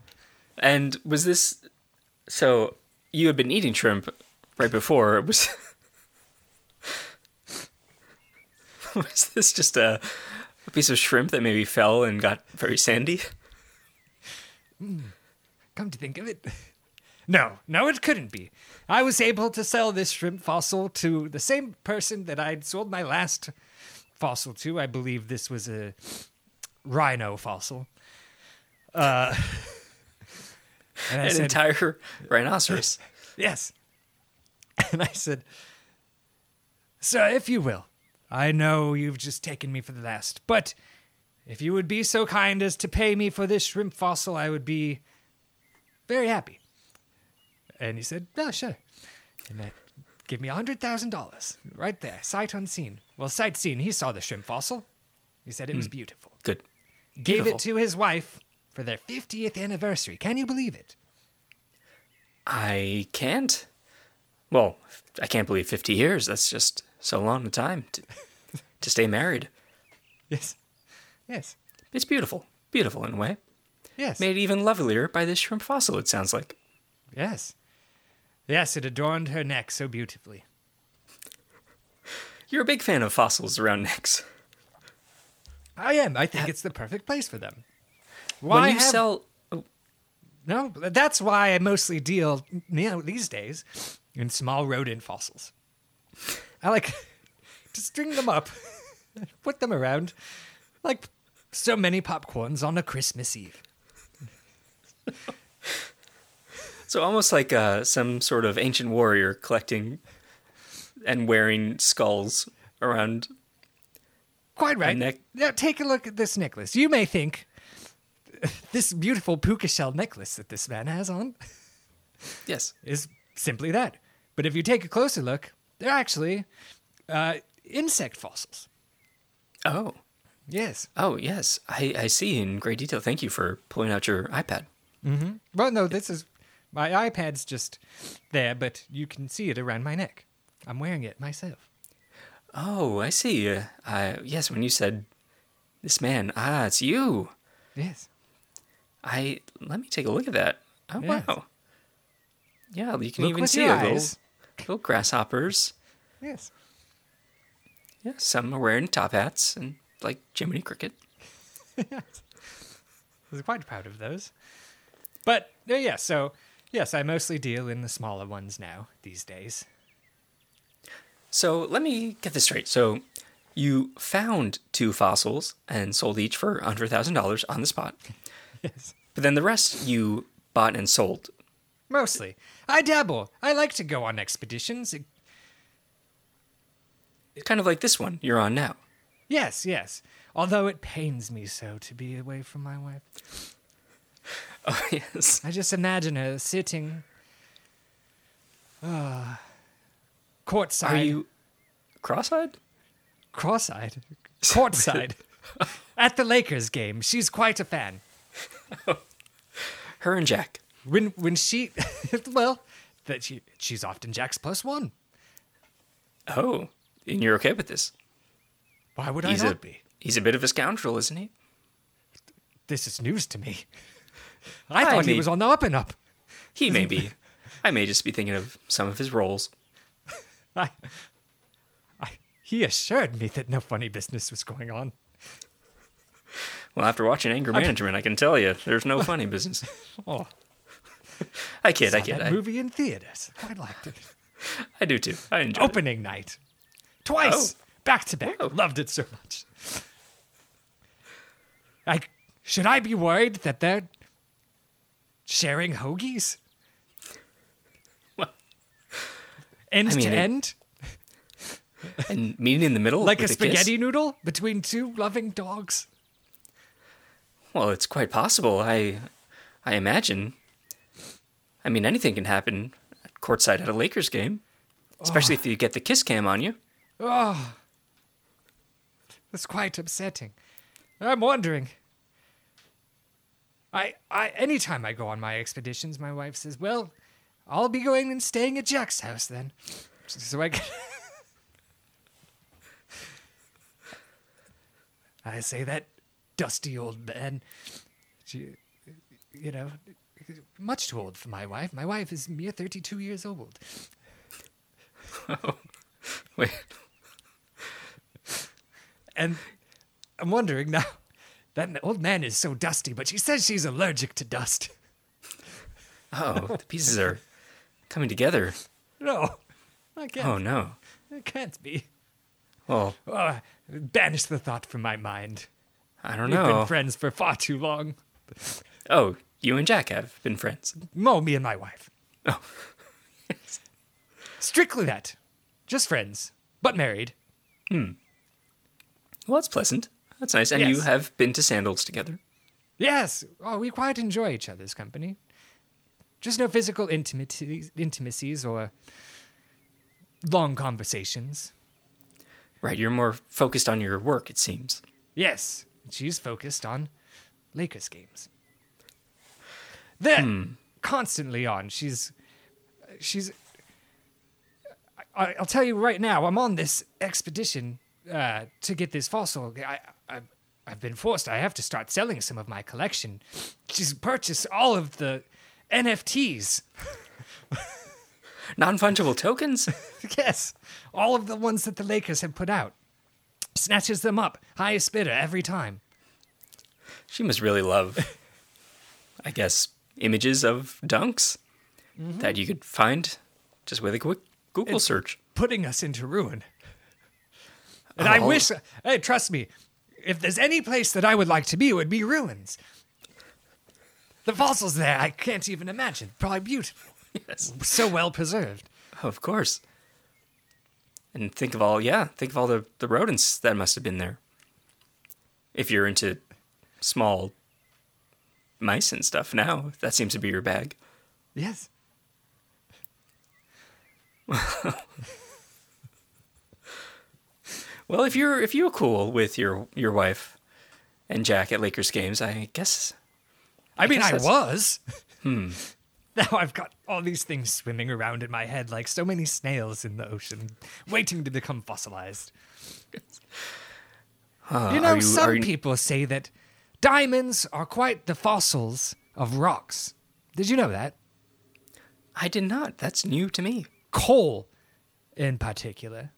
Speaker 2: And was this so? You had been eating shrimp right before. It was was this just a, a piece of shrimp that maybe fell and got very sandy?
Speaker 1: Come to think of it. No, no, it couldn't be. I was able to sell this shrimp fossil to the same person that I'd sold my last fossil to. I believe this was a rhino fossil. Uh, and
Speaker 2: An
Speaker 1: said,
Speaker 2: entire rhinoceros.
Speaker 1: Yes. And I said, Sir, if you will, I know you've just taken me for the last, but if you would be so kind as to pay me for this shrimp fossil, I would be very happy. And he said, Oh, sure. And that give me a $100,000 right there, sight unseen. Well, sight seen, he saw the shrimp fossil. He said it was hmm. beautiful.
Speaker 2: Good.
Speaker 1: Gave
Speaker 2: Beautiful.
Speaker 1: it to his wife for their 50th anniversary. Can you believe it?
Speaker 2: I can't. Well, I can't believe 50 years. That's just so long a time to, to stay married.
Speaker 1: Yes. Yes.
Speaker 2: It's beautiful. Beautiful in a way.
Speaker 1: Yes.
Speaker 2: Made even lovelier by this shrimp fossil, it sounds like.
Speaker 1: Yes. Yes, it adorned her neck so beautifully.
Speaker 2: You're a big fan of fossils around necks.
Speaker 1: I am. I think it's the perfect place for them. Why
Speaker 2: when you
Speaker 1: have-
Speaker 2: sell.
Speaker 1: No, that's why I mostly deal you know, these days in small rodent fossils. I like to string them up, put them around, like so many popcorns on a Christmas Eve.
Speaker 2: So almost like uh, some sort of ancient warrior collecting and wearing skulls around.
Speaker 1: Quite right.
Speaker 2: neck-
Speaker 1: Now take a look at this necklace. You may think this beautiful puka shell necklace that this man has on
Speaker 2: Yes.
Speaker 1: is simply that. But if you take a closer look, they're actually uh, insect fossils.
Speaker 2: Oh.
Speaker 1: Yes.
Speaker 2: Oh, yes. I, I see in great detail. Thank you for pulling out your iPad. Mm-hmm.
Speaker 1: Well, no, this is my iPad's just there, but you can see it around my neck. I'm wearing it myself.
Speaker 2: Oh, I see. Uh, uh, yes, when you said this man, ah, it's you.
Speaker 1: Yes.
Speaker 2: I let me take a look at that. Oh
Speaker 1: Yes.
Speaker 2: wow. Yeah, you can
Speaker 1: Look
Speaker 2: even see a little,
Speaker 1: eyes.
Speaker 2: Little grasshoppers.
Speaker 1: Yes.
Speaker 2: Yeah, some are wearing top hats and like Jiminy Cricket. yes.
Speaker 1: I was quite proud of those. But uh, yeah, so yes, I mostly deal in the smaller ones now these days.
Speaker 2: So let me get this straight. So you found two fossils and sold each for hundred thousand dollars on the spot,
Speaker 1: Yes.
Speaker 2: but then the rest you bought and sold.
Speaker 1: Mostly. I dabble. I like to go on expeditions. It-
Speaker 2: Kind of like this one you're on now.
Speaker 1: yes, yes. Although it pains me so to be away from my wife.
Speaker 2: Oh yes.
Speaker 1: I just imagine her sitting uh, courtside.
Speaker 2: Are you cross-eyed?
Speaker 1: cross-eyed? Courtside. At the Lakers game. She's quite a fan.
Speaker 2: Her and Jack.
Speaker 1: When when she well, that she she's often Jack's plus one.
Speaker 2: Oh, and you're okay with this?
Speaker 1: Why would
Speaker 2: He's
Speaker 1: I
Speaker 2: a
Speaker 1: not be?
Speaker 2: he's a bit of a scoundrel, isn't he?
Speaker 1: This is news to me. I
Speaker 2: I
Speaker 1: thought he was on the up and up.
Speaker 2: He may be. I may just be thinking of some of his roles.
Speaker 1: I, I, he assured me that no funny business was going on.
Speaker 2: Well, after watching Anger Management, I can tell you there's no funny business.
Speaker 1: Oh,
Speaker 2: I kid, I kid.
Speaker 1: that
Speaker 2: I,
Speaker 1: movie in theaters. I liked it.
Speaker 2: I do too. I enjoy it.
Speaker 1: Opening night, twice, back to back.
Speaker 2: Whoa.
Speaker 1: Loved it so much. I should I be worried that they're sharing hoagies
Speaker 2: Well,
Speaker 1: end
Speaker 2: I mean,
Speaker 1: to
Speaker 2: it-
Speaker 1: end,
Speaker 2: And meeting in the middle,
Speaker 1: like a spaghetti noodle between two loving dogs?
Speaker 2: Well, it's quite possible. I, I imagine. I mean, anything can happen courtside at a Lakers game, especially if you get the kiss cam on you.
Speaker 1: Oh, that's quite upsetting. I'm wondering, I, I, anytime I go on my expeditions, my wife says, "Well, I'll be going and staying at Jack's house then." So I, can- I say that dusty old man, you know, much too old for my wife. My wife is mere thirty-two years old.
Speaker 2: oh, Wait.
Speaker 1: And I'm wondering now, that old man is so dusty, but she says she's allergic to dust.
Speaker 2: Oh, the pieces are coming together.
Speaker 1: No, I can't.
Speaker 2: Oh no.
Speaker 1: It can't be.
Speaker 2: Well,
Speaker 1: Oh, banish the thought from my mind.
Speaker 2: I don't know.
Speaker 1: We've been friends for far too long.
Speaker 2: Oh, you and Jack have been friends.
Speaker 1: Mo, me and my wife.
Speaker 2: Oh.
Speaker 1: Strictly that. Just friends, but married. Hmm.
Speaker 2: Well, that's pleasant. That's nice. And you have been to sandals together.
Speaker 1: Yes. Oh, we quite enjoy each other's company. Just no physical intimacies, intimacies or long conversations.
Speaker 2: Right, you're more focused on your work, it seems.
Speaker 1: Yes, she's focused on Lakers games. They're constantly on. She's, she's. I, I'll tell you right now. I'm on this expedition uh, to get this fossil. I, I, I've been forced. I have to start selling some of my collection. She's purchased all of the NFTs.
Speaker 2: Non fungible tokens?
Speaker 1: yes, all of the ones that the Lakers have put out. Snatches them up, highest bidder every time.
Speaker 2: she must really love, I guess, images of dunks mm-hmm. that you could find just with a quick Google
Speaker 1: It's-
Speaker 2: search.
Speaker 1: putting us into ruin. And
Speaker 2: Oh.
Speaker 1: I wish, hey, trust me, if there's any place that I would like to be, it would be ruins. The fossils there, I can't even imagine. Probably beautiful.
Speaker 2: Yes.
Speaker 1: So well preserved.
Speaker 2: Of course. And think of all, yeah, think of all the, the rodents that must have been there. If you're into small mice and stuff now, that seems to be your bag.
Speaker 1: Yes.
Speaker 2: Well, if you're if you're cool with your your wife and Jack at Lakers games, I guess
Speaker 1: I, mean,
Speaker 2: guess
Speaker 1: I was. Hmm. Now I've got all these things swimming around in my head like so many snails in the ocean, waiting to become fossilized. You know,
Speaker 2: you,
Speaker 1: some
Speaker 2: you,
Speaker 1: people say that diamonds are quite the fossils of rocks. Did you know that?
Speaker 2: I did not. That's new to me.
Speaker 1: Coal, in particular.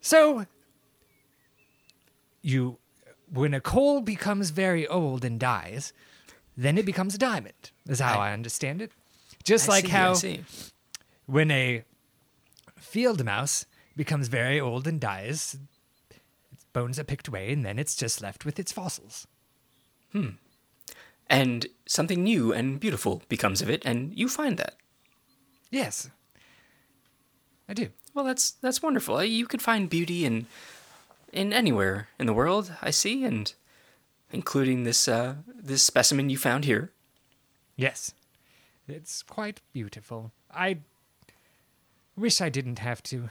Speaker 1: So, you, when a coal becomes very old and dies, then it becomes a diamond, is how I,
Speaker 2: I-
Speaker 1: understand it. Just
Speaker 2: I
Speaker 1: like
Speaker 2: see,
Speaker 1: how when a field mouse becomes very old and dies, its bones are picked away, and then it's just left with its fossils.
Speaker 2: And something new and beautiful becomes of it, and you find that.
Speaker 1: Yes, I do.
Speaker 2: Well, that's that's wonderful. Uh, You could find beauty in in anywhere in the world. I see, and including this uh, this specimen you found here.
Speaker 1: Yes, it's quite beautiful. I wish I didn't have to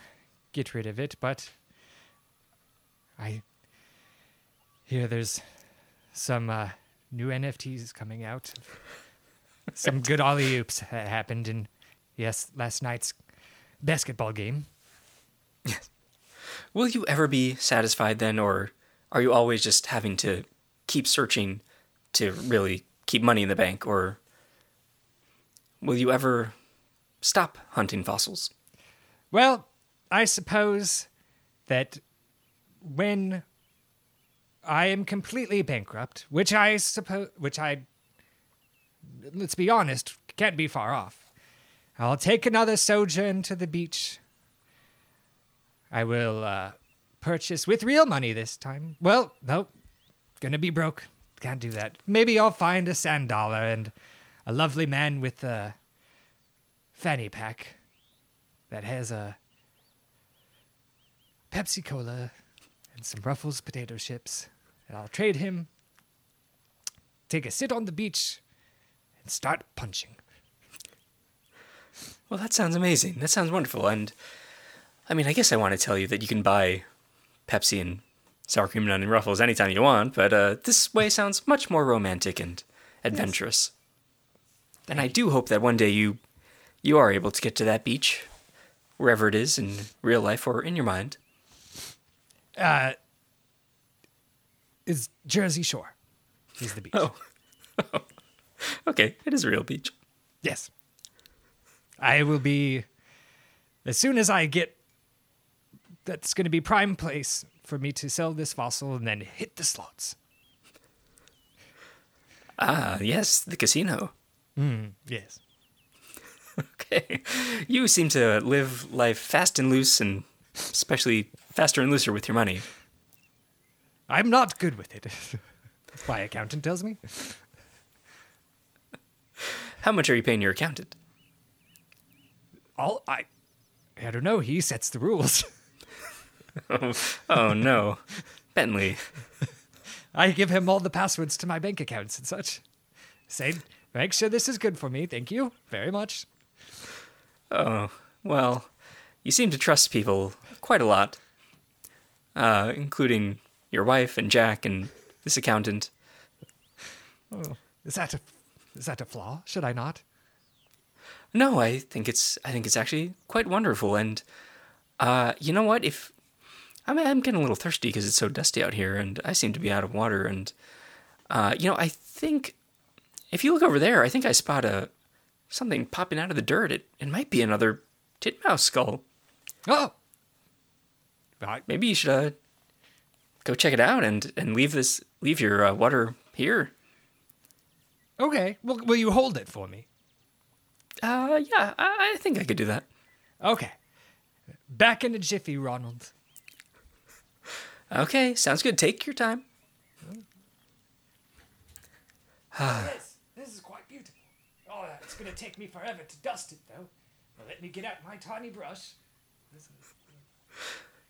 Speaker 1: get rid of it, but I hear there's some uh, new NFTs coming out. some good alley oops ha- happened in yes last night's basketball game. Yes.
Speaker 2: Will you ever be satisfied then, or are you always just having to keep searching to really keep money in the bank, or will you ever stop hunting fossils?
Speaker 1: Well, I suppose that when I am completely bankrupt, which I suppose, which I, let's be honest, can't be far off, I'll take another sojourn to the beach. I will uh, purchase with real money this time. Well, nope, gonna be broke. Can't do that. Maybe I'll find a sand dollar and a lovely man with a fanny pack that has a Pepsi Cola and some Ruffles potato chips, and I'll trade him, take a sit on the beach, and start punching.
Speaker 2: Well, that sounds amazing. That sounds wonderful. And I mean, I guess I want to tell you that you can buy Pepsi and sour cream and onion ruffles anytime you want, but uh, this way sounds much more romantic and adventurous. And I do hope that one day you you are able to get to that beach, wherever it is in real life or in your mind.
Speaker 1: Uh, is Jersey Shore. Is the beach.
Speaker 2: Oh. okay, it is a real beach.
Speaker 1: Yes. I will be as soon as I get that's going to be prime place for me to sell this fossil and then hit the slots.
Speaker 2: Ah, yes, the casino.
Speaker 1: Mm, Yes.
Speaker 2: Okay. You seem to live life fast and loose and especially faster and looser with your money.
Speaker 1: I'm not good with it. My accountant tells me.
Speaker 2: How much are you paying your accountant?
Speaker 1: All I I don't know, he sets the rules.
Speaker 2: Oh, oh no. Bentley.
Speaker 1: I give him all the passwords to my bank accounts and such. Say, make sure this is good for me. Thank you very much.
Speaker 2: Oh, well, you seem to trust people quite a lot, uh, including your wife and Jack and this accountant.
Speaker 1: Is that a is that a flaw? Should I not?
Speaker 2: No, I think it's I think it's actually quite wonderful. And uh, you know what? If I'm I'm getting a little thirsty because it's so dusty out here, and I seem to be out of water. And uh, you know, I think if you look over there, I think I spot a something popping out of the dirt. It it might be another titmouse skull.
Speaker 1: Oh.
Speaker 2: Maybe you should uh, go check it out and and leave this leave your uh, water here.
Speaker 1: okay. Well, will you hold it for me?
Speaker 2: Uh, yeah, I, I think I could do that.
Speaker 1: Okay. Back in a jiffy, Ronald.
Speaker 2: Okay, sounds good. Take your time.
Speaker 1: this, this is quite beautiful. Oh, it's gonna take me forever to dust it, though. Let me get out my tiny brush.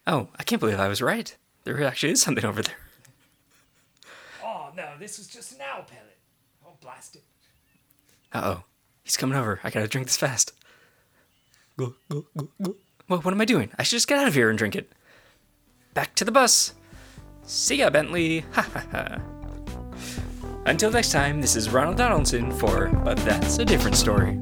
Speaker 2: Oh, I can't believe I was right. There actually is something over there.
Speaker 1: Oh no, this was just an owl pellet. Oh, blast it.
Speaker 2: Uh oh. He's coming over. I gotta drink this fast. Go, go, go, go. What, what am I doing? I should just get out of here and drink it. Back to the bus. See ya, Bentley. Ha ha ha. Until next time, this is Ronald Donaldson for But That's a Different Story.